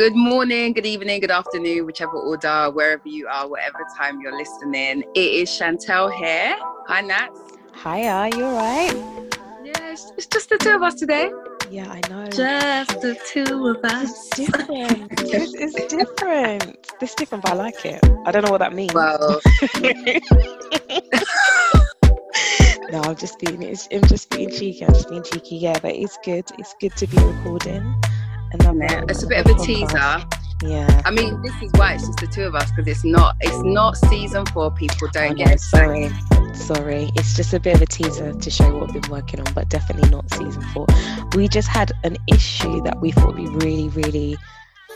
Good morning, good evening, good afternoon, whichever order, wherever you are, whatever time you're listening. It is Chantel here. Hi, Nat. Are you alright? Yeah, it's, it's just the two of us today. Yeah, I know. Just the two of us. It's different. it's, it's different. It's different, but I like it. I don't know what that means. Well, no, I'm just being. I'm just being cheeky. I'm just being cheeky. Yeah, but it's good. It's good to be recording. Another, yeah, it's a bit of a oh, podcast. teaser. Yeah. I mean, this is why it's just the two of us because it's not it's not season four. People don't Oh, get no, it. sorry. Sorry. It's just a bit of a teaser to show what we've been working on, but definitely not season four. We just had an issue that we thought would be really, really,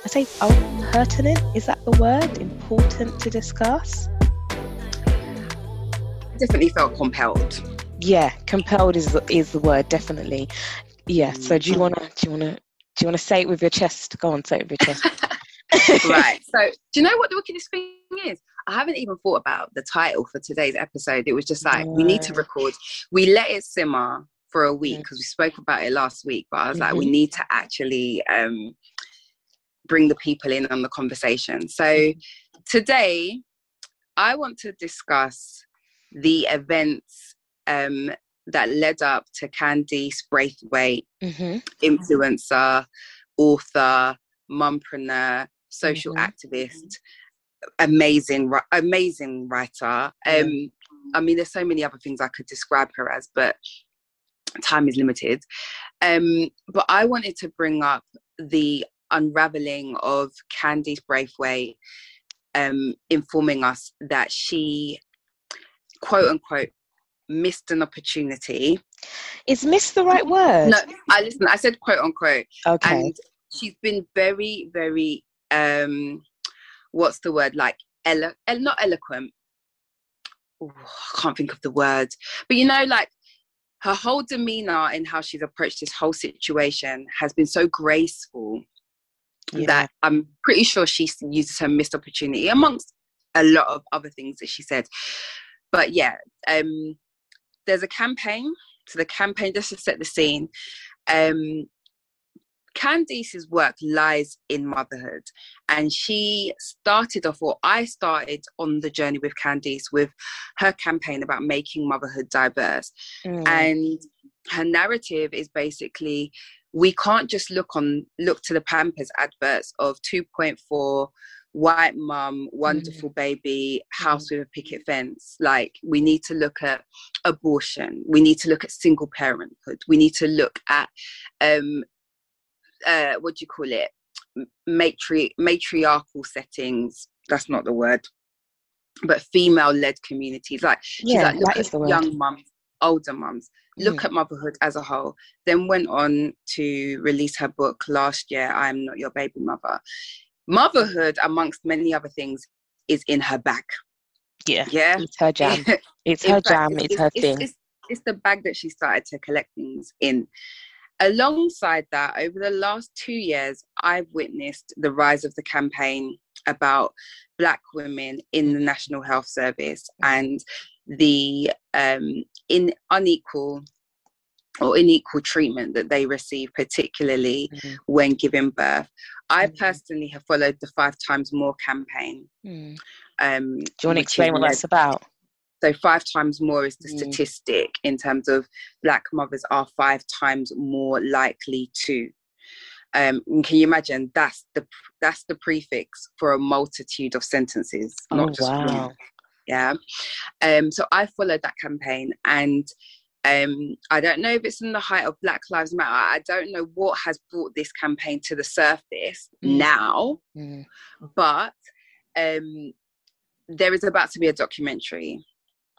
I say, oh, pertinent. Is that the word? Important to discuss? Definitely felt compelled. Yeah, compelled is is the word, definitely. Yeah. So do you wanna do you wanna do you wanna say it with your chest? Go on, say it with your chest. right. So, do you know what the wickedest thing is? I haven't even thought about the title for today's episode. It was just like, we need to record. We let it simmer for a week because we spoke about it last week, but I was like, we Mhm. need to actually um, bring the people in on the conversation. So, Mm-hmm. today, I want to discuss the events um, that led up to Candice Braithwaite hmm influencer, author, mumpreneur, social Mhm. activist, amazing, amazing writer. Um, I mean, there's so many other things I could describe her as, but time is limited. Um, but I wanted to bring up the unraveling of Candice Braithwaite um, informing us that she, quote unquote, missed an opportunity. Is miss the right word? No, I listen. I said quote unquote, Okay. and she's been very, very. um What's the word? Like elo- el- not eloquent. Ooh, I can't think of the word, but you know, like her whole demeanor and how she's approached this whole situation has been so graceful Yeah. that I'm pretty sure she uses her missed opportunity amongst a lot of other things that she said. But yeah, um, there's a campaign. So the campaign, just to set the scene, um, Candice's work lies in motherhood, and she started off, or I started on the journey with Candice with her campaign about making motherhood diverse Mm. and her narrative is basically we can't just look on look to the pampers adverts of 2.4 white mum wonderful baby house with a picket fence. Like we need to look at abortion. We need to look at single parenthood. We need to look at um uh what do you call it? Matri- matriarchal settings. That's not the word. But female led communities. Like she's Yeah, like look at young mums older mums. Look Mm. at motherhood as a whole. Then went on to release her book last year i am not your baby mother motherhood amongst many other things is in her bag yeah. yeah It's her jam. It's her fact, jam. It's, her thing. It's, it's the bag that she started to collect things in. Alongside that, over the last two years, I've witnessed the rise of the campaign about Black women in the National Health Service and the um, in unequal or unequal treatment that they receive, particularly Mhm. when giving birth. I Mhm. personally have followed the Five Times More campaign. Mm. Um, Do you want to explain what that's about? so five times more is the Mm. statistic in terms of black mothers are five times more likely to. Um, can you imagine that's the that's the prefix for a multitude of sentences, Oh, not just one. Yeah. Um, so I followed that campaign and um, I don't know if it's in the height of Black Lives Matter. I don't know what has brought this campaign to the surface Mm. now, Mm. but um, there is about to be a documentary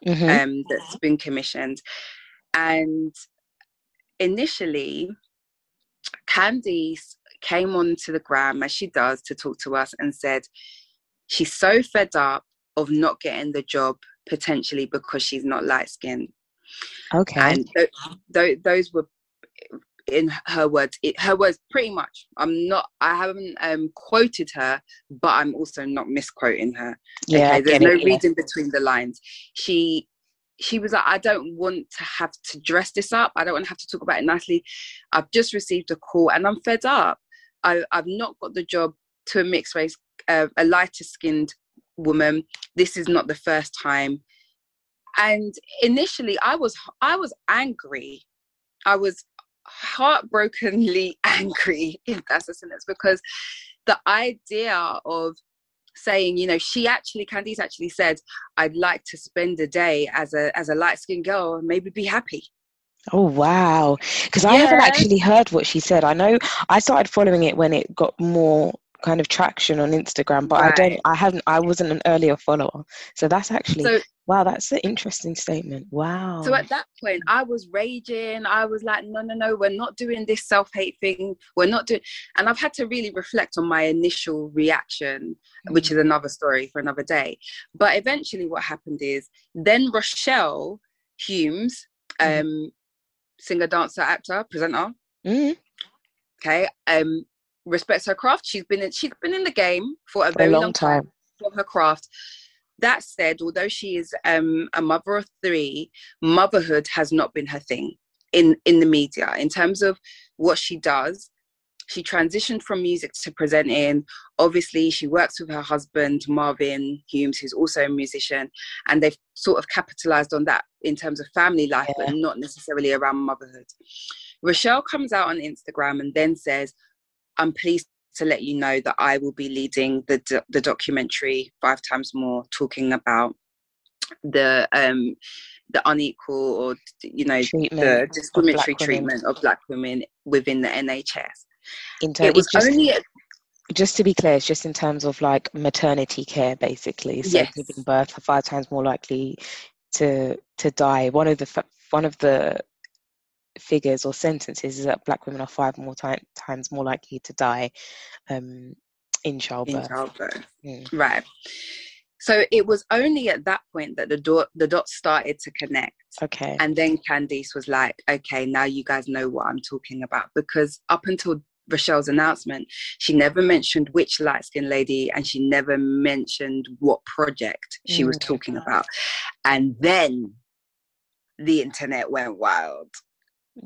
Mhm. um, that's been commissioned. And initially, Candice came onto the gram as she does to talk to us and said she's so fed up of not getting the job potentially because she's not light skinned. Okay. And th- th- those were in her words it, her words pretty much i'm not i haven't um quoted her but i'm also not misquoting her yeah. Okay there's no it, yeah. reading between the lines she she was like i don't want to have to dress this up i don't want to have to talk about it nicely i've just received a call and i'm fed up I, i've not got the job to a mixed race, uh, a lighter skinned woman. This is not the first time. And initially, I was I was angry. I was heartbrokenly angry, if that's a sentence, because the idea of saying, you know, she actually, Candice actually said, I'd like to spend a day as a as a light skinned girl and maybe be happy. Oh wow! Because yeah. I haven't actually heard what she said. I know I started following it when it got more kind of traction on Instagram, but right. I don't. I haven't. I wasn't an earlier follower, so that's actually so, wow. That's an interesting statement. Wow. So at that point, I was raging. I was like, no, no, no, we're not doing this self hate thing. We're not doing. And I've had to really reflect on my initial reaction, mm-hmm. which is another story for another day. But eventually, what happened is then Rochelle Humes. Mm-hmm. Um, singer, dancer, actor, presenter. Mm-hmm. Okay. Um, respects her craft. She's been in, she's been in the game for a very a long, long time. time for her craft. That said, although she is um, a mother of three, motherhood has not been her thing in in the media in terms of what she does. She transitioned from music to presenting. Obviously, she works with her husband Marvin Humes, who's also a musician, and they've sort of capitalized on that in terms of family life, yeah. but not necessarily around motherhood. Rochelle comes out on Instagram and then says, I'm pleased to let you know that I will be leading the the documentary Five Times More, talking about the um the unequal or you know treatment the discriminatory of treatment of black women within the NHS. In terms, it was just, only a, just to be clear, it's just in terms of like maternity care, basically. So yes. giving birth are five times more likely to to die. One of the one of the figures or sentences is that black women are five more time, times more likely to die um, in childbirth. In childbirth. Mm. Right. So it was only at that point that the dot the dots started to connect. Okay. And then Candice was like, okay, now you guys know what I'm talking about. Because up until Rochelle's announcement, she never mentioned which light skinned lady and she never mentioned what project she mm. was talking about. And then the internet went wild.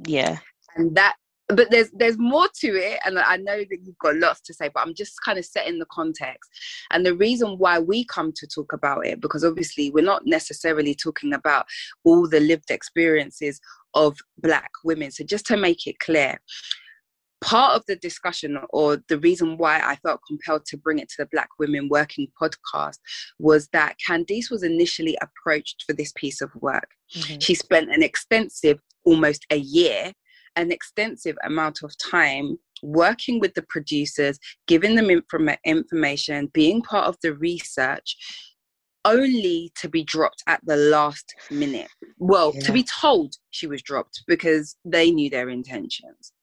Yeah. And that but there's there's more to it and i know that you've got lots to say but i'm just kind of setting the context and the reason why we come to talk about it because obviously we're not necessarily talking about all the lived experiences of black women so just to make it clear part of the discussion or the reason why I felt compelled to bring it to the Black Women Working podcast was that Candice was initially approached for this piece of work. Mm-hmm. She spent an extensive, almost a year, an extensive amount of time working with the producers, giving them inform- information, being part of the research, only to be dropped at the last minute. Well, yeah. to be told she was dropped because they knew their intentions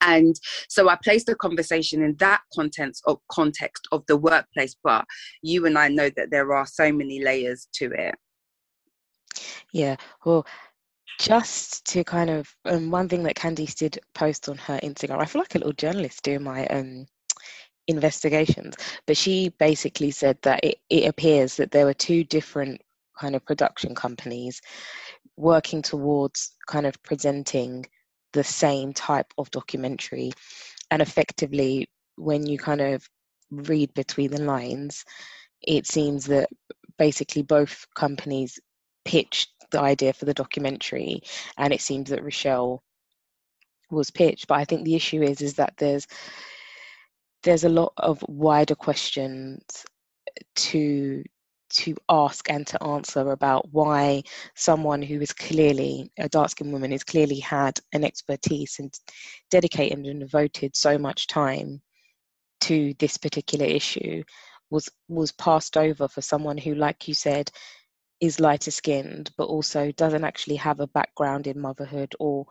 and so i placed the conversation in that context of context of the workplace but you and i know that there are so many layers to it yeah well just to kind of um, one thing that candice did post on her instagram i feel like a little journalist doing my um investigations but she basically said that it, it appears that there were two different kind of production companies working towards kind of presenting the same type of documentary. And effectively when you kind of read between the lines it seems that basically both companies pitched the idea for the documentary and it seems that rochelle was pitched. But i think the issue is is that there's there's a lot of wider questions to to ask and to answer about why someone who is clearly a dark skinned woman has clearly had an expertise and dedicated and devoted so much time to this particular issue was was passed over for someone who like you said is lighter skinned but also doesn't actually have a background in motherhood or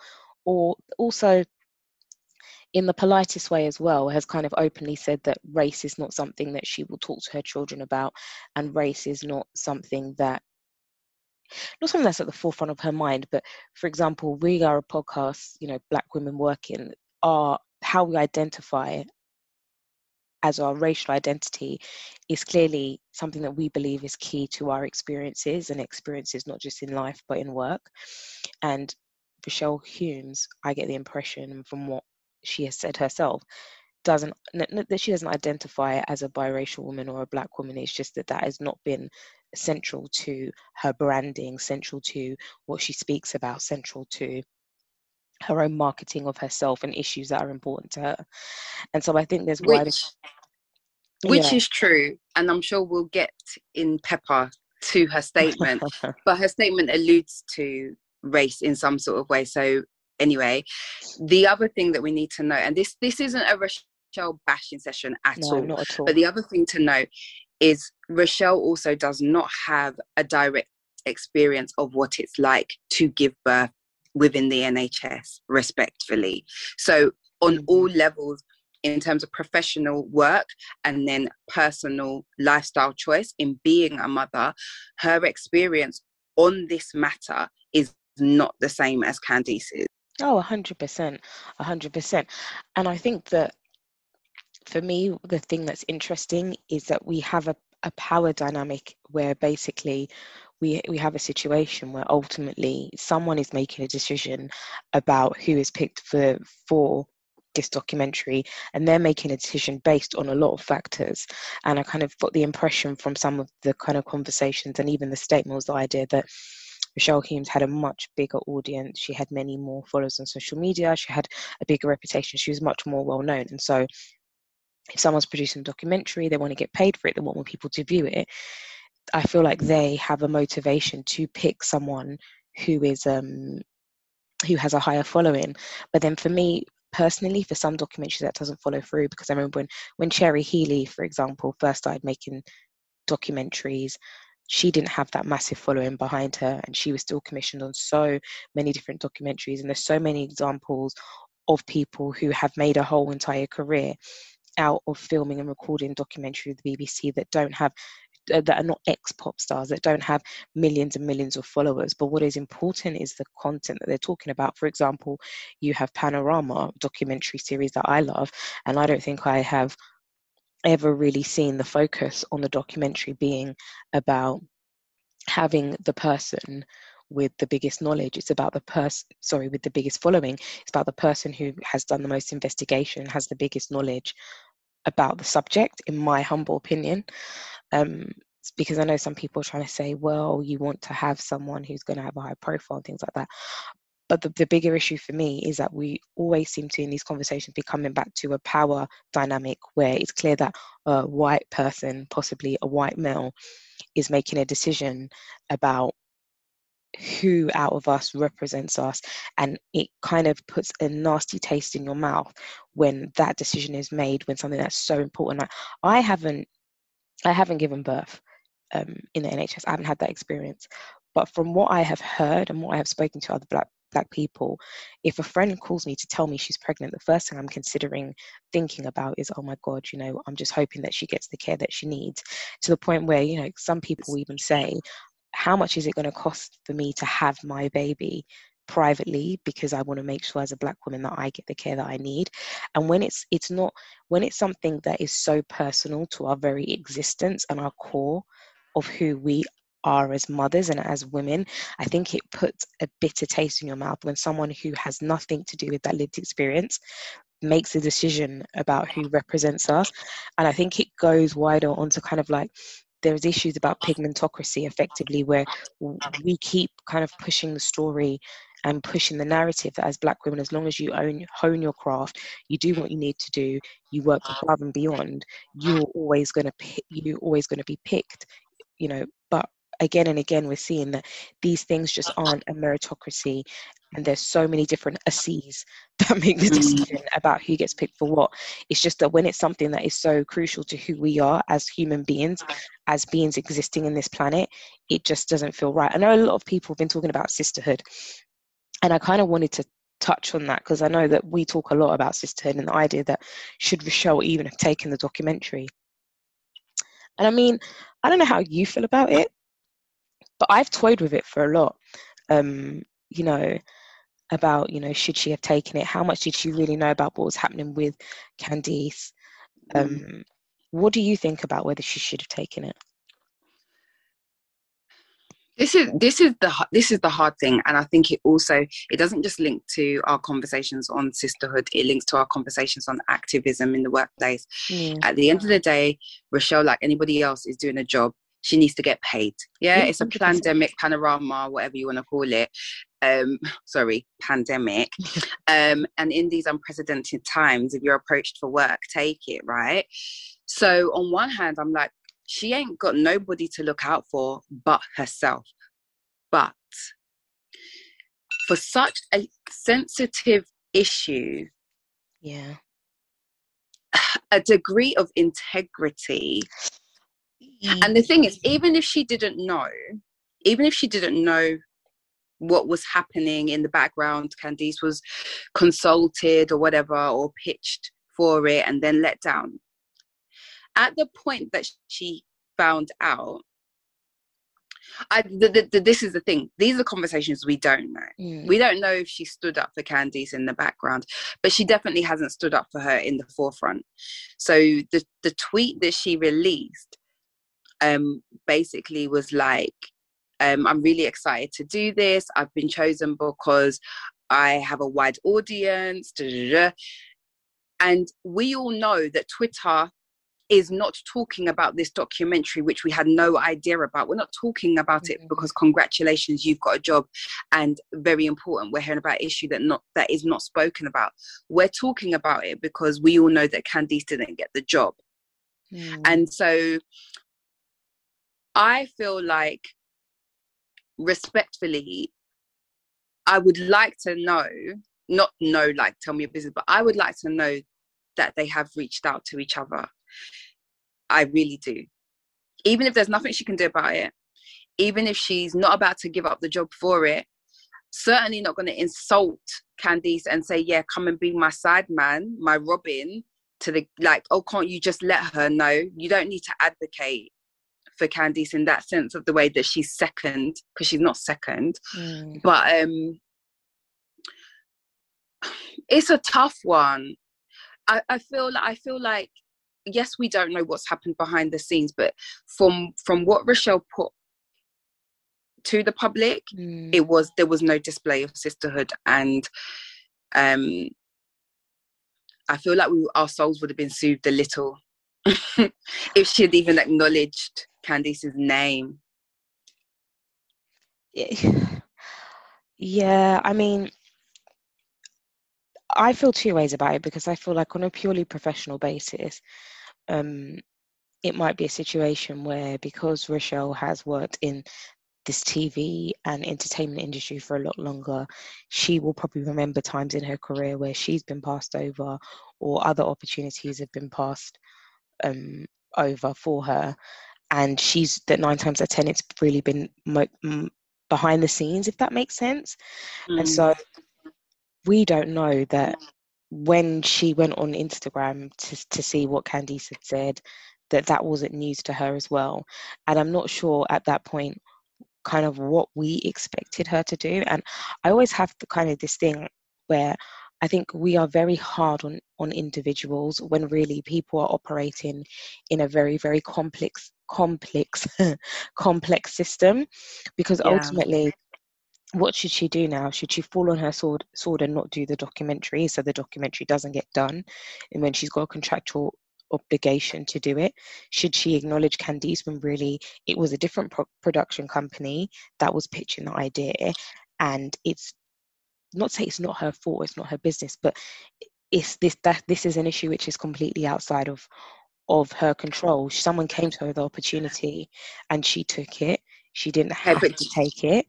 or also in the politest way as well, has kind of openly said that race is not something that she will talk to her children about, and race is not something that not something that's at the forefront of her mind. But for example, we are a podcast, you know, Black Women Working, are how we identify as our racial identity is clearly something that we believe is key to our experiences and experiences not just in life but in work. And Rochelle Humes, I get the impression from what she has said herself, doesn't that she doesn't identify as a biracial woman or a black woman it's just that that has not been central to her branding central to what she speaks about central to her own marketing of herself and issues that are important to her and so i think there's which, which yeah. is true and i'm sure we'll get in pepper to her statement but her statement alludes to race in some sort of way so anyway the other thing that we need to know and this this isn't a Rochelle bashing session at, no, all. Not at all. But the other thing to note is Rochelle also does not have a direct experience of what it's like to give birth within the NHS, respectfully. So, on mm-hmm. all levels, in terms of professional work and then personal lifestyle choice in being a mother, her experience on this matter is not the same as Candice's. Oh, 100%. 100%. And I think that for me, the thing that's interesting is that we have a, a power dynamic where basically we we have a situation where ultimately someone is making a decision about who is picked for for this documentary and they're making a decision based on a lot of factors and i kind of got the impression from some of the kind of conversations and even the statements the idea that Michelle Humes had a much bigger audience. She had many more followers on social media. She had a bigger reputation. She was much more well known. And so if someone's producing a documentary, they want to get paid for it, they want more people to view it. I feel like they have a motivation to pick someone who is um who has a higher following. But then for me personally, for some documentaries that doesn't follow through because I remember when when Cherry Healey, for example, first started making documentaries, she didn't have that massive following behind her and she was still commissioned on so many different documentaries and there's so many examples of people who have made a whole entire career out of filming and recording documentary with the BBC that don't have Uh, that are not ex pop stars that don't have millions and millions of followers. But what is important is the content that they're talking about. For example you have panorama documentary series that i love and i don't think i have ever really seen the focus on the documentary being about having the person with the biggest knowledge. It's about the person sorry with the biggest following. It's about the person who has done the most investigation has the biggest knowledge about the subject, in my humble opinion. Um, because I know some people are trying to say, well, you want to have someone who's going to have a high profile and things like that. But the, the bigger issue for me is that we always seem to, in these conversations, be coming back to a power dynamic where it's clear that a white person, possibly a white male, is making a decision about who out of us represents us and it kind of puts a nasty taste in your mouth when that decision is made when something that's so important. Like, i haven't i haven't given birth um, in the nhs i haven't had that experience. But from what i have heard and what i have spoken to other black black people if a friend calls me to tell me she's pregnant the first thing i'm considering thinking about is oh my god you know i'm just hoping that she gets the care that she needs. To the point where you know some people even say how much is it going to cost for me to have my baby privately because I want to make sure as a black woman that I get the care that I need. And when it's it's not when it's something that is so personal to our very existence and our core of who we are as mothers and as women, I think it puts a bitter taste in your mouth when someone who has nothing to do with that lived experience makes a decision about who represents us. And I think it goes wider onto kind of like there's issues about oh. pigmentocracy effectively where we keep kind of pushing the story and pushing the narrative that as black women as long as you own hone your craft you do what you need to do you work oh. above and beyond you're always going to you're always going to be picked you know. But again and again we're seeing that these things just oh. aren't a meritocracy and there's so many different asses that make the mm. decision about who gets picked for what. It's just that when it's something that is so crucial to who we are as human beings as beings existing in this planet it just doesn't feel right. I know a lot of people have been talking about sisterhood and i kind of wanted to touch on that because i know that we talk a lot about sisterhood and the idea that should rochelle even have taken the documentary. And i mean i don't know how you feel about it but i've toyed with it for a lot. Um, you know about you know should she have taken it how much did she really know about what was happening with candice mm. um, mm. what do you think about whether she should have taken it this is this is the this is the hard thing and i think it also it doesn't just link to our conversations on sisterhood it links to our conversations on activism in the workplace yeah. at the end of the day rochelle like anybody else is doing a job she needs to get paid. Yeah, it's a pandemic panorama whatever you want to call it. Um sorry pandemic. Um and in these unprecedented times if you're approached for work take it right? So on one hand i'm like she ain't got nobody to look out for but herself. But for such a sensitive issue, yeah, a degree of integrity. And the thing is, even if she didn't know, even if she didn't know what was happening in the background, Candice was consulted or whatever, or pitched for it and then let down at the point that she found out I, the, the, the, this is the thing. These are conversations we don't know. Mm. We don't know if she stood up for Candice in the background, but she definitely hasn't stood up for her in the forefront. So the the tweet that she released, um, basically was like, um, "I'm really excited to do this. I've been chosen because I have a wide audience." Da, da, da. And we all know that Twitter is not talking about this documentary, which we had no idea about. We're not talking about it mm-hmm. because congratulations, you've got a job, and very important. We're hearing about issue that not that is not spoken about. We're talking about it because we all know that Candice didn't get the job, mm. and so I feel like, respectfully, I would like to know, not know, like tell me your business, but I would like to know that they have reached out to each other I really do. Even if there's nothing she can do about it, even if she's not about to give up the job for it, certainly not going to insult Candice and say, Yeah, come and be my side man, my Robin, to the like, oh, can't you just let her know? You don't need to advocate for Candice in that sense of the way that she's second, because she's not second. Mm. But um it's a tough one. I, I feel like I feel like yes, we don't know what's happened behind the scenes, but from from what Rochelle put to the public, mm. it was there was no display of sisterhood, and um, I feel like we our souls would have been soothed a little if she had even acknowledged Candice's name. Yeah, I mean, I feel two ways about it because I feel like on a purely professional basis, um, it might be a situation where because Rochelle has worked in this TV and entertainment industry for a lot longer, she will probably remember times in her career where she's been passed over or other opportunities have been passed um, over for her. And she's that nine times out of ten, it's really been mo- m- behind the scenes, if that makes sense. Mm. And so we don't know that when she went on Instagram to, to see what Candice had said, that that wasn't news to her as well. And I'm not sure at that point kind of what we expected her to do. And I always have the kind of this thing where I think we are very hard on, on individuals when really people are operating in a very, very complex, complex, complex system. Because yeah. ultimately what should she do now? Should she fall on her sword, sword and not do the documentary so the documentary doesn't get done? And when she's got a contractual obligation to do it? Should she acknowledge Candice when really it was a different pro- production company that was pitching the idea? And it's not say it's not her fault, it's not her business, but it's this that this is an issue which is completely outside of of her control. Someone came to her with the opportunity and she took it. She didn't have okay, to take it.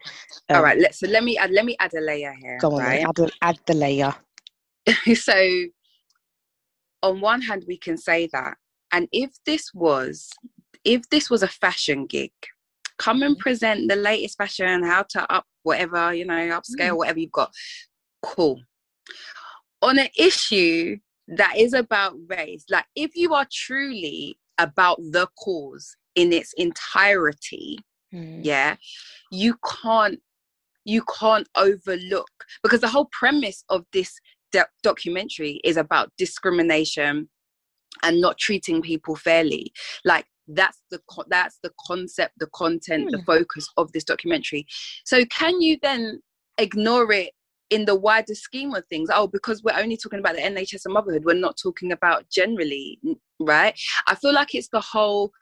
Um, all right, let, so let me add let me add a layer here. Go on, right? add, add the layer. so on one hand we can say that and if this was if this was a fashion gig come and present the latest fashion how to up whatever you know upscale mm. whatever you've got cool on an issue that is about race like if you are truly about the cause in its entirety mm. yeah you can't you can't overlook because the whole premise of this documentary is about discrimination and not treating people fairly like that's the that's the concept the content the hmm. focus of this documentary so can you then ignore it in the wider scheme of things oh because we're only talking about the nhs and motherhood we're not talking about generally right? I feel like it's the whole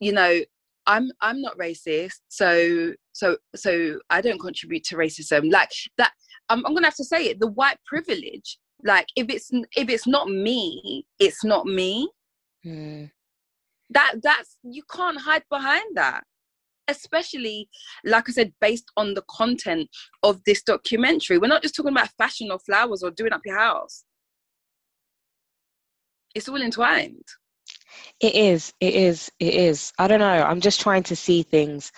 you know i'm i'm not racist so so so i don't contribute to racism. Like that i'm, I'm gonna have to say it the white privilege like if it's if it's not me it's not me. Mm. that that's you can't hide behind that especially like i said based on the content of this documentary. We're not just talking about fashion or flowers or doing up your house. It's all entwined. It is it is it is. I don't know. I'm just trying to see things.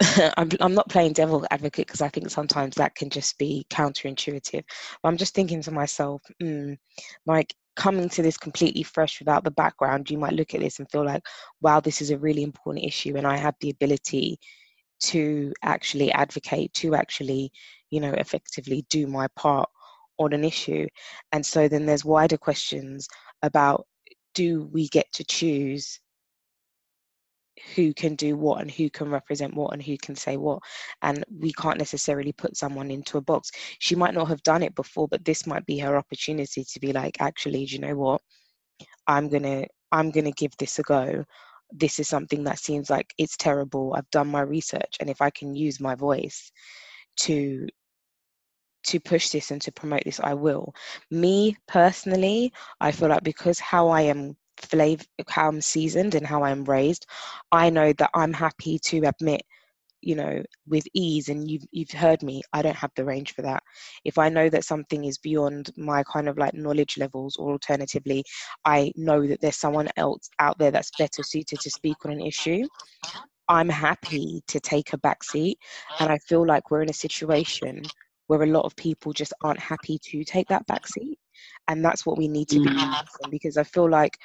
I'm, I'm not playing devil advocate because I think sometimes that can just be counterintuitive. But I'm just thinking to myself, mm, like coming to this completely fresh without the background, you might look at this and feel like, wow, this is a really important issue, and I have the ability to actually advocate, to actually, you know, effectively do my part on an issue. And so then there's wider questions about do we get to choose who can do what and who can represent what and who can say what and we can't necessarily put someone into a box. She might not have done it before but this might be her opportunity to be like actually do you know what? I'm to i'm to give this a go. This is something that seems like it's terrible. I've done my research and if i can use my voice to to push this and to promote this i will. Me personally i feel like because how i am flavor how I'm seasoned and how I'm raised, I know that I'm happy to admit, you know, with ease. And you've you've heard me. I don't have the range for that. If I know that something is beyond my kind of like knowledge levels, or alternatively, I know that there's someone else out there that's better suited to speak on an issue. I'm happy to take a back seat, and I feel like we're in a situation where a lot of people just aren't happy to take that back seat and that's what we need to be mm. because I feel like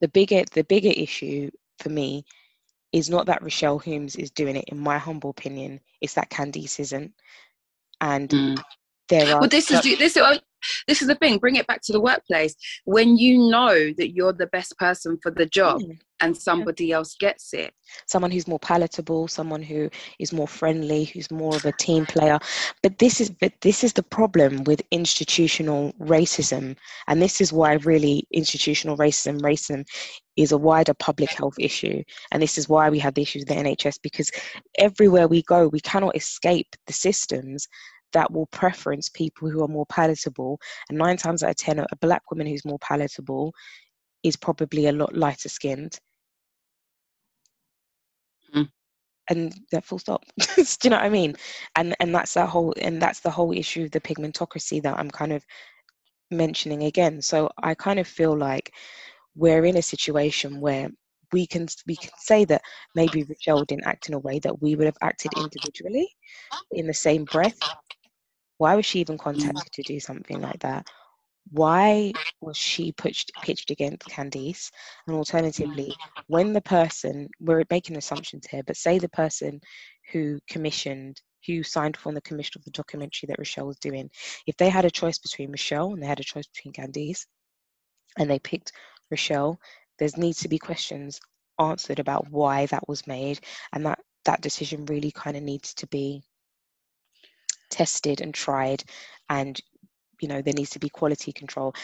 the bigger the bigger issue for me is not that Rochelle Humes is doing it. In my humble opinion, it's that Candice isn't, and mm. there are. Well, this is this this is the thing bring it back to the workplace when you know that you're the best person for the job mm. and somebody yeah. else gets it someone who's more palatable someone who is more friendly who's more of a team player but this is but this is the problem with institutional racism and this is why really institutional racism racism is a wider public health issue and this is why we have the issues with the nhs because everywhere we go we cannot escape the systems that will preference people who are more palatable. And nine times out of ten, a black woman who's more palatable is probably a lot lighter skinned. Mm. And that full stop. Do you know what I mean? And and that's that whole and that's the whole issue of the pigmentocracy that I'm kind of mentioning again. So I kind of feel like we're in a situation where we can we can say that maybe Rochelle didn't act in a way that we would have acted individually in the same breath why was she even contacted to do something like that? Why was she pitched, pitched against Candice? And alternatively, when the person, we're making assumptions here, but say the person who commissioned, who signed for the commission of the documentary that Rochelle was doing, if they had a choice between Rochelle and they had a choice between Candice, and they picked Rochelle, there needs to be questions answered about why that was made, and that that decision really kind of needs to be tested and tried and you know there needs to be quality control.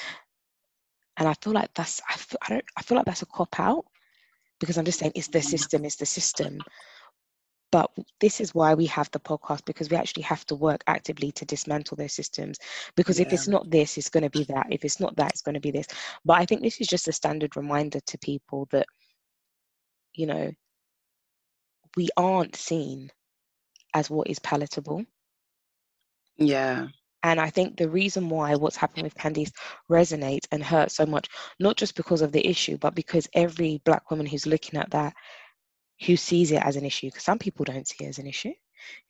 And i feel like that's i feel, I, don't, I feel like that's a cop out because i'm just saying it's the mm. system it's the system. But this is why we have the podcast because we actually have to work actively to dismantle those systems because yeah. if it's not this it's going to be that if it's not that it's going to be this. But i think this is just a standard reminder to people that you know we aren't seen as what is palatable yeah. And I think the reason why what's happened with Candice resonates and hurts so much, not just because of the issue, but because every black woman who's looking at that, who sees it as an issue, because some people don't see it as an issue,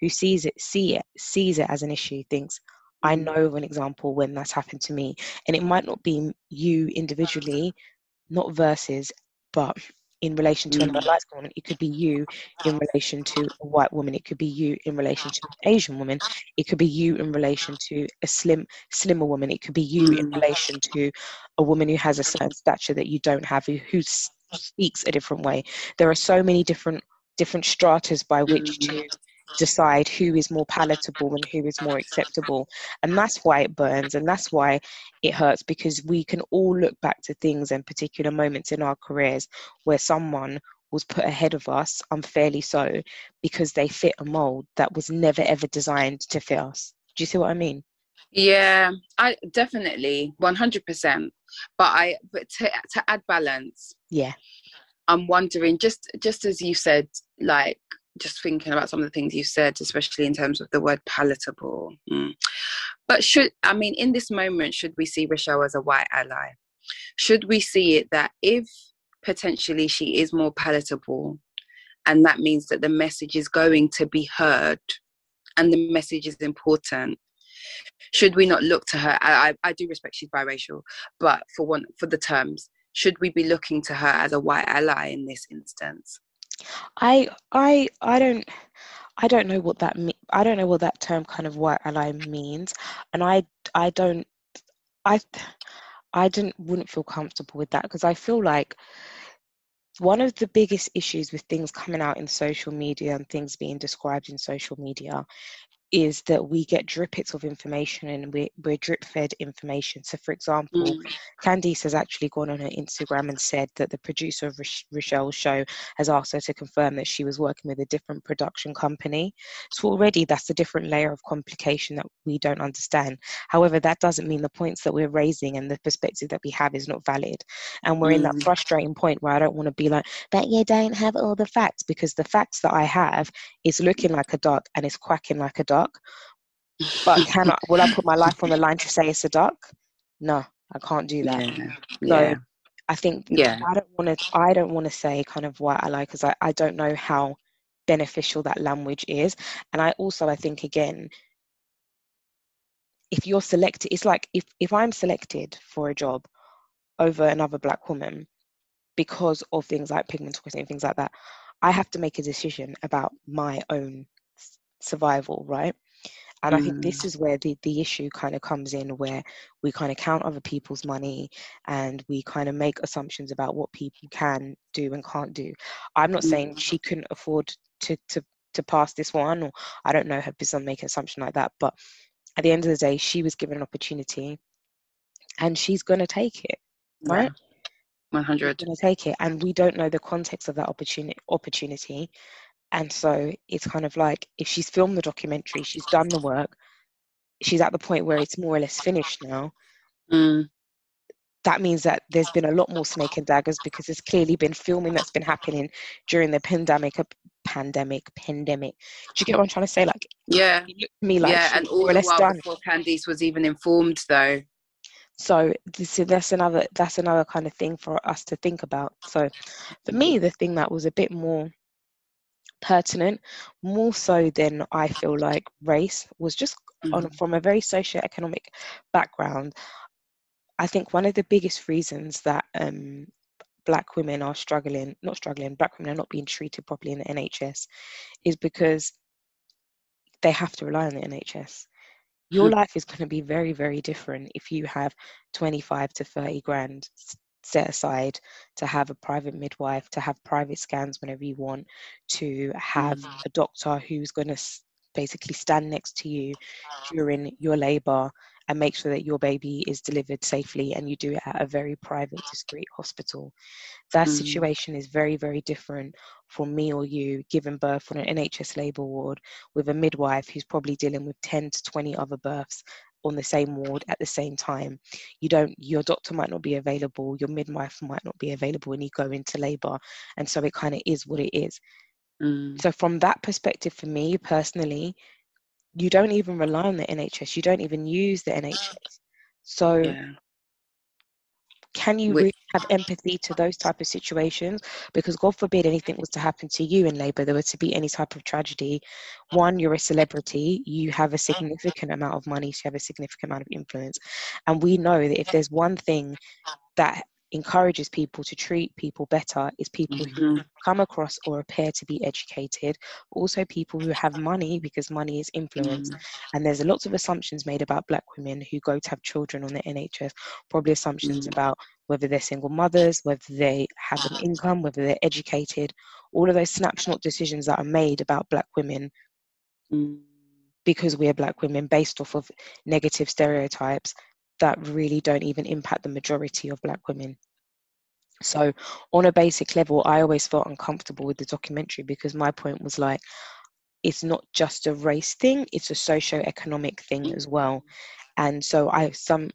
who sees it, see it, sees it as an issue, thinks, I mm. know of an example when that's happened to me. And it might not be you individually, not versus, but in relation to another mm. light skinned woman. It could be you in relation to a white woman. It could be you in relation to an Asian woman. It could be you in relation to a slim, slimmer woman. It could be you in mm. relation to a woman who has a certain stature that you don't have, who, who speaks a different way. There are so many different different stratas by which to mm. Decide who is more palatable and who is more acceptable. And that's why it burns and that's why it hurts because we can all look back to things and particular moments in our careers where someone was put ahead of us, unfairly so, because they fit a mold that was never ever designed to fit us. Do you see what I mean? Yeah, I definitely 100%. But I but to to add balance. Yeah. I'm wondering just just as you said like just thinking about some of the things you said, especially in terms of the word palatable. Mm. But should, I mean, in this moment, should we see Rochelle as a white ally? Should we see it that if potentially she is more palatable, and that means that the message is going to be heard and the message is important, should we not look to her? I, I, I do respect she's biracial, but for one, for the terms, should we be looking to her as a white ally in this instance? I I I don't I don't know what that me- I don't know what that term kind of white ally means, and I I don't I I didn't wouldn't feel comfortable with that because I feel like one of the biggest issues with things coming out in social media and things being described in social media is that we get drippets of information and we're, we're drip fed information. So, for example, mm. Candice has actually gone on her Instagram and said that the producer of Roch- Rochelle's show has asked her to confirm that she was working with a different production company. So, already that's a different layer of complication that we don't understand. However, that doesn't mean the points that we're raising and the perspective that we have is not valid. And we're mm. in that mm. frustrating point where I don't want to be like, but you don't have all the facts because the facts that I have is looking like a duck and it's quacking like a duck duck. But can I, will I put my life on the line to say it's a duck? No, I can't do that. Yeah. So yeah. I think yeah. I don't want to. I don't want to say kind of what I like because I, I don't know how beneficial that language is, and I also I think again if you're selected it's like if, if i'm selected for a job over another black woman because of things like pigment and things like that i have to make a decision about my own survival, right? And mm. I think this mm. is where the, the issue kind of comes in, where we kind of count other people's money and we kind of make assumptions about what people can do and can't do. I'm not mm. saying she couldn't afford to, to, to pass this one, or I don't know her business make an assumption like that. But at the end of the day, she was given an opportunity and she's going to take it, right? 100 going to take it and we don't know the context of that opportunity opportunity and so it's kind of like if she's filmed the documentary, she's done the work, she's at the point where it's more or less finished now. Mm. That means that there's been a lot more snake and daggers because there's clearly been filming that's been happening during the pandemic, pandemic, pandemic. Do you get what I'm trying to say? Like, yeah, me like, yeah, and all the while done. before Candice was even informed, though. So this, that's another that's another kind of thing for us to think about. So for me, the thing that was a bit more pertinent more so than I feel like race was just mm-hmm. on from a very socio-economic background. I think one of the biggest reasons that um, black women are struggling, not struggling, black women are not being treated properly in the NHS is because they have to rely on the NHS. Your hmm. life is going to be very, very different if you have 25 to 30 grand set aside to have a private midwife, to have private scans whenever you want, to have mm. a doctor who's going to basically stand next to you during your labor and make sure that your baby is delivered safely and you do it at a very private, discreet hospital. That mm. situation is very, very different for me or you giving birth on an NHS labour ward with a midwife who's probably dealing with 10 to 20 other births on the same ward at the same time. You don't your doctor might not be available your midwife might not be available when you go into labor and so it kind of is what it is. Mm. so from that perspective for me personally you don't even rely on the nhs you don't even use the nhs so yeah can you really have empathy to those type of situations? Because god forbid anything was to happen to you in labor there were to be any type of tragedy. One you're a celebrity you have a significant amount of money so you have a significant amount of influence. And we know that if there's one thing that encourages people to treat people better is people mm-hmm. who come across or appear to be educated, also people who have money because money is influence. Mm-hmm. And there's a lots of assumptions made about black women who go to have children on the NHS, probably assumptions mm-hmm. about whether they're single mothers, whether they have an income, whether they're educated, all of those snapshot decisions that are made about black women mm. because we are black women based off of negative stereotypes that really don't even impact the majority of black women. So, on a basic level, I always felt uncomfortable with the documentary because my point was like, it's not just a race thing, it's a socio-economic thing mm. as well. And so I some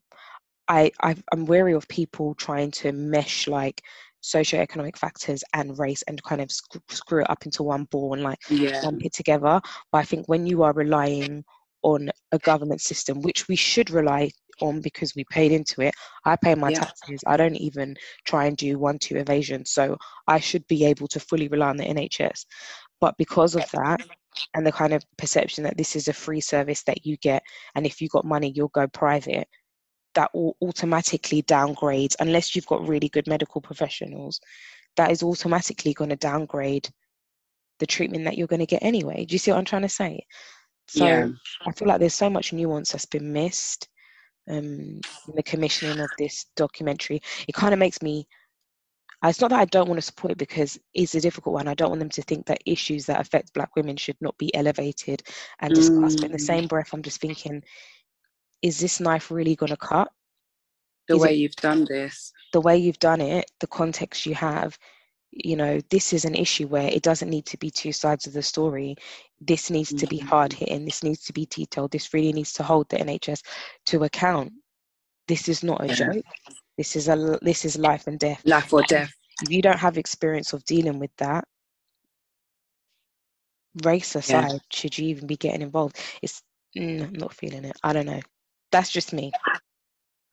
I i am wary of people trying to mesh like socioeconomic factors and race and kind of screw it up into one ball and like yeah. lump it together. But I think when you are relying on a government system, which we should rely on because we paid into it. I pay my yeah. taxes. I don't even try and do one two evasion. So I should be able to fully rely on the NHS. But because of that and the kind of perception that this is a free service that you get and if you got money you'll go private, that will automatically downgrade unless you've got really good medical professionals, that is automatically going to downgrade the treatment that you're going to get anyway. Do you see what I'm trying to say? So yeah. I feel like there's so much nuance that's been missed um, in the commissioning of this documentary. It kind of makes me. It's not that I don't want to support it because it's a difficult one. I don't want them to think that issues that affect Black women should not be elevated and discussed. Mm. But in the mm. same breath, I'm just thinking, is this knife really going to cut? The is way it, you've done this, the way you've done it, the context you have, you know this is an issue where it doesn't need to be two sides of the story. This needs mm-hmm. to be hard mm-hmm. hitting this needs to be detailed. This really needs to hold the nhs to account. This is not a yeah. joke. This is a this is life and death. Life or death. if you don't have experience of dealing with that race aside yeah. should you even be getting involved? It's mm, i'm not feeling it. I don't know. That's just me.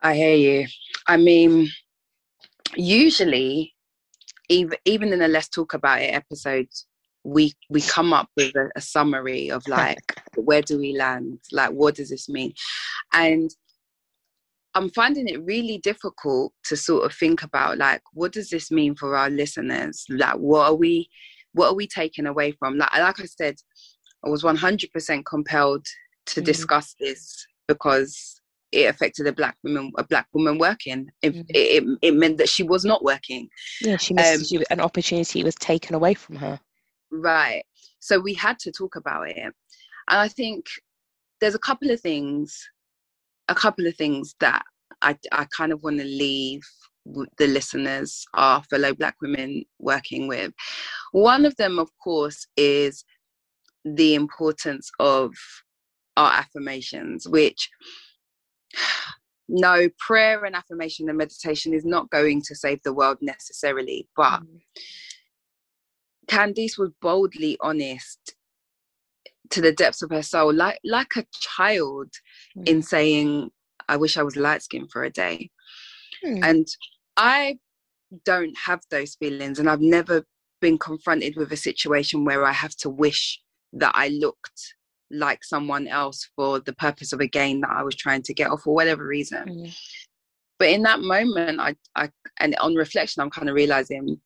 I hear you. I mean usually even even in the let's talk about it episode we we come up with a, a summary of like where do we land? Like what does this mean? And i'm finding it really difficult to sort of think about like what does this mean for our listeners? Like what are we what are we taking away from? Like like i said i was 100% compelled to mm. discuss this because it affected a black woman a black woman working. It, mm-hmm. it, it, meant that she was not working. Yeah she missed um, an opportunity was taken away from her. Right. So we had to talk about it. And i think there's a couple of things a couple of things that i, I kind of want to leave the listeners our fellow black women working with. One of them of course is the importance of our affirmations which no, prayer and affirmation and meditation is not going to save the world necessarily, but mm. Candice was boldly honest to the depths of her soul, like like a child, mm. in saying, "I wish I was light skinned for a day," mm. and I don't have those feelings, and I've never been confronted with a situation where I have to wish that I looked like someone else for the purpose of a gain that I was trying to get off or for whatever reason. Mm. But in that moment, I, I and on reflection, I'm kind of realizing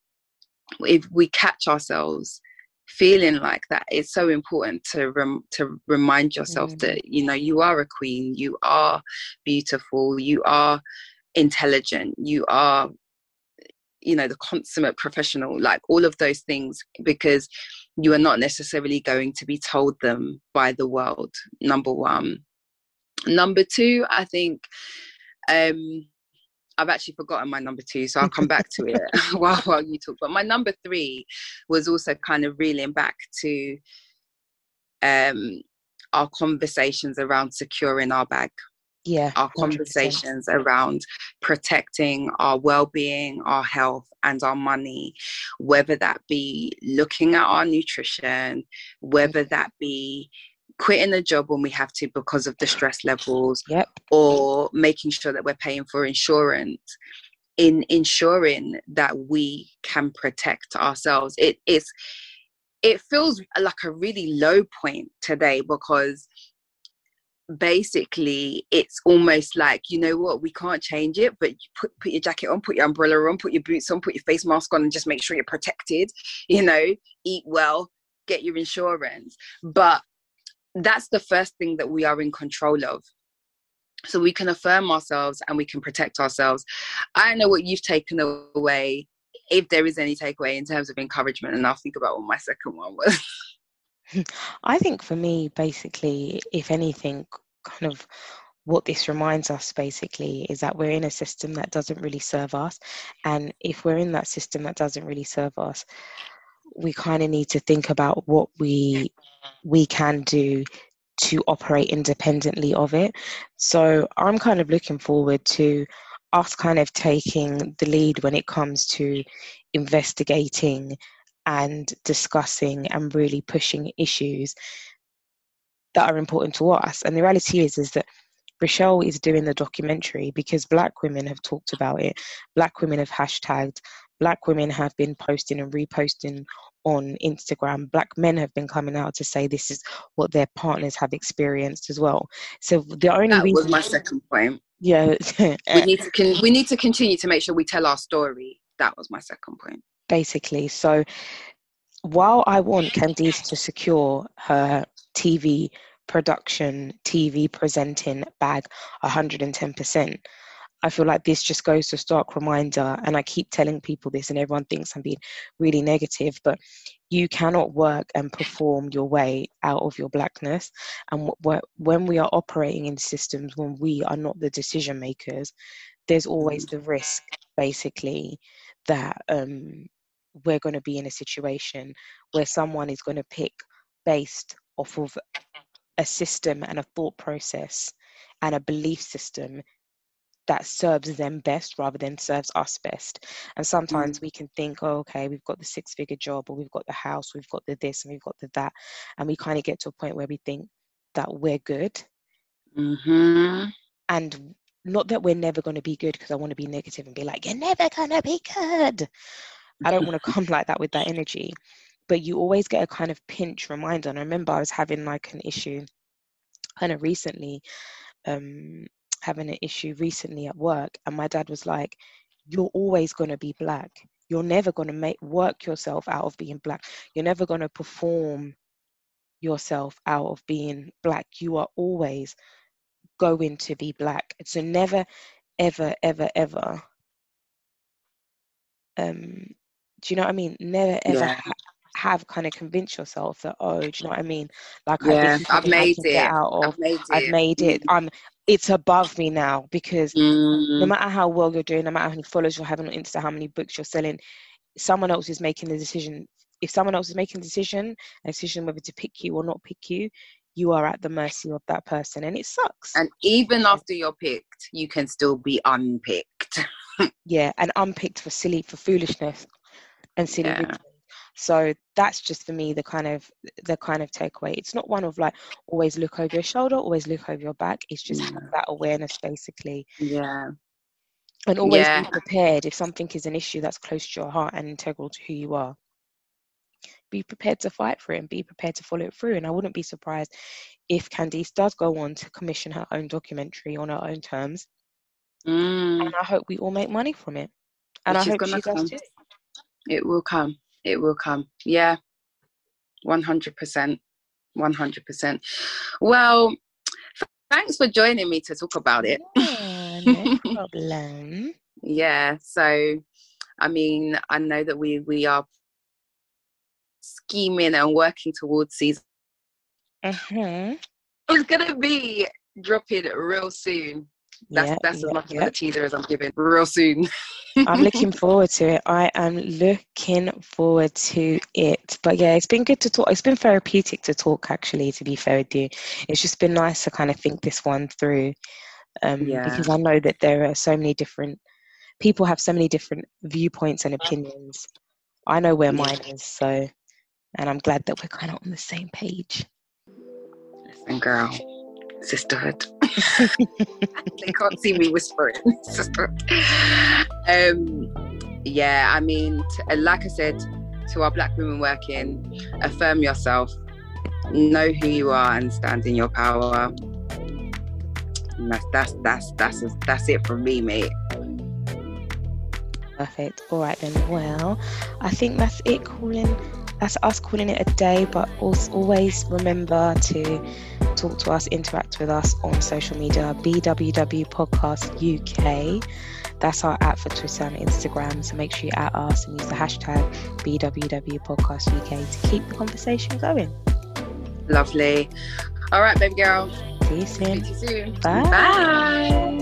if we catch ourselves feeling like that, it's so important to rem- to remind yourself mm. that you know you are a queen, you are beautiful, you are intelligent, you are you know the consummate professional, like all of those things, because you are not necessarily going to be told them by the world number one number two i think um I've actually forgotten my number two, so I'll come back to it while, while you talk. But my number three was also kind of reeling back to um, our conversations around securing our bag yeah our 100%. conversations around protecting our well-being our health and our money whether that be looking at our nutrition whether that be quitting a job when we have to because of the stress levels yep. or making sure that we're paying for insurance in ensuring that we can protect ourselves it is it feels like a really low point today because basically it's almost like you know what we can't change it but you put put your jacket on put your umbrella on put your boots on put your face mask on and just make sure you're protected you know eat well get your insurance. But that's the first thing that we are in control of. So we can affirm ourselves and we can protect ourselves. I know what you've taken away if there is any takeaway in terms of encouragement and i'll think about what my second one was I think for me, basically, if anything, kind of what this reminds us basically is that we're in a system that doesn't really serve us. And if we're in that system that doesn't really serve us, we kind of need to think about what we we can do to operate independently of it. So I'm kind of looking forward to us kind of taking the lead when it comes to investigating and discussing and really pushing issues that are important to us. And the reality is, is that Rochelle is doing the documentary because black women have talked about it, black women have hashtagged, black women have been posting and reposting on Instagram. Black men have been coming out to say this is what their partners have experienced as well. So the only that reason was my second point. Yeah, we need to con- we need to continue to make sure we tell our story. That was my second point basically. So while I want Candice to secure her TV production, TV presenting bag 110%, I feel like this just goes to stark reminder, and I keep telling people this, and everyone thinks I'm being really negative, but you cannot work and perform your way out of your blackness. And when we are operating in systems when we are not the decision makers, there's always the risk, basically, that um, we're going to be in a situation where someone is going to pick based off of a system and a thought process and a belief system that serves them best rather than serves us best. And sometimes mm. we can think, oh, okay, we've got the six figure job, or we've got the house, we've got the this, and we've got the that. And we kind of get to a point where we think that we're good. Mm-hmm. And not that we're never going to be good, because I want to be negative and be like, you're never going to be good. I don't want to come like that with that energy. But you always get a kind of pinch reminder. And I remember I was having like an issue kind of recently, um, having an issue recently at work, and my dad was like, You're always gonna be black. You're never gonna make work yourself out of being black. You're never gonna perform yourself out of being black. You are always going to be black. So never, ever, ever, ever um do you know what I mean? Never ever yeah. ha- have kind of convinced yourself that oh, do you know what I mean? Like yeah, I've made it. Out of, I've made it. I've made it. I'm. It's above me now because mm. no matter how well you're doing, no matter how many followers you're having on Insta, how many books you're selling, someone else is making the decision. If someone else is making a decision, a decision whether to pick you or not pick you, you are at the mercy of that person, and it sucks. And even after you're picked, you can still be unpicked. yeah, and unpicked for silly, for foolishness and silly yeah. reasons. So that's just for me the kind of the kind of takeaway. It's not one of like always look over your shoulder, always look over your back. It's just yeah. that awareness basically. Yeah. And always yeah. be prepared if something is an issue that's close to your heart and integral to who you are. Be prepared to fight for it and be prepared to follow it through. And I wouldn't be surprised if Candice does go on to commission her own documentary on her own terms. Mm. And I hope we all make money from it. And Which I hope she come. does too. It will come. It will come. Yeah. 100%. 100%. Well, thanks for joining me to talk about it. Yeah, no problem. yeah. So, I mean, I know that we we are scheming and working towards season. Mm-hmm. It's gonna be dropping real soon. That's yeah, that's yeah, as much yeah. of a teaser as I'm giving. Real soon. I'm looking forward to it. I am looking forward to it. But yeah, it's been good to talk. It's been therapeutic to talk. Actually, to be fair with you, it's just been nice to kind of think this one through. Um, yeah. Because I know that there are so many different people have so many different viewpoints and opinions. I know where mine is, so and I'm glad that we're kind of on the same page. Listen, girl sisterhood. they can't see me whispering. Um, yeah, I mean, t- like I said, to our black women working, affirm yourself, know who you are, and stand in your power. And that's that's that's that's that's it from me, mate. Perfect. All right then. Well, I think that's it. Calling that's us calling it a day. But also always remember to talk to us, interact with us on social media. BWW Podcast UK. That's our app for Twitter and Instagram. So make sure you at us and use the hashtag BWW Podcast UK to keep the conversation going. Lovely. All right, baby girl. See you soon. See you soon. Bye. Bye.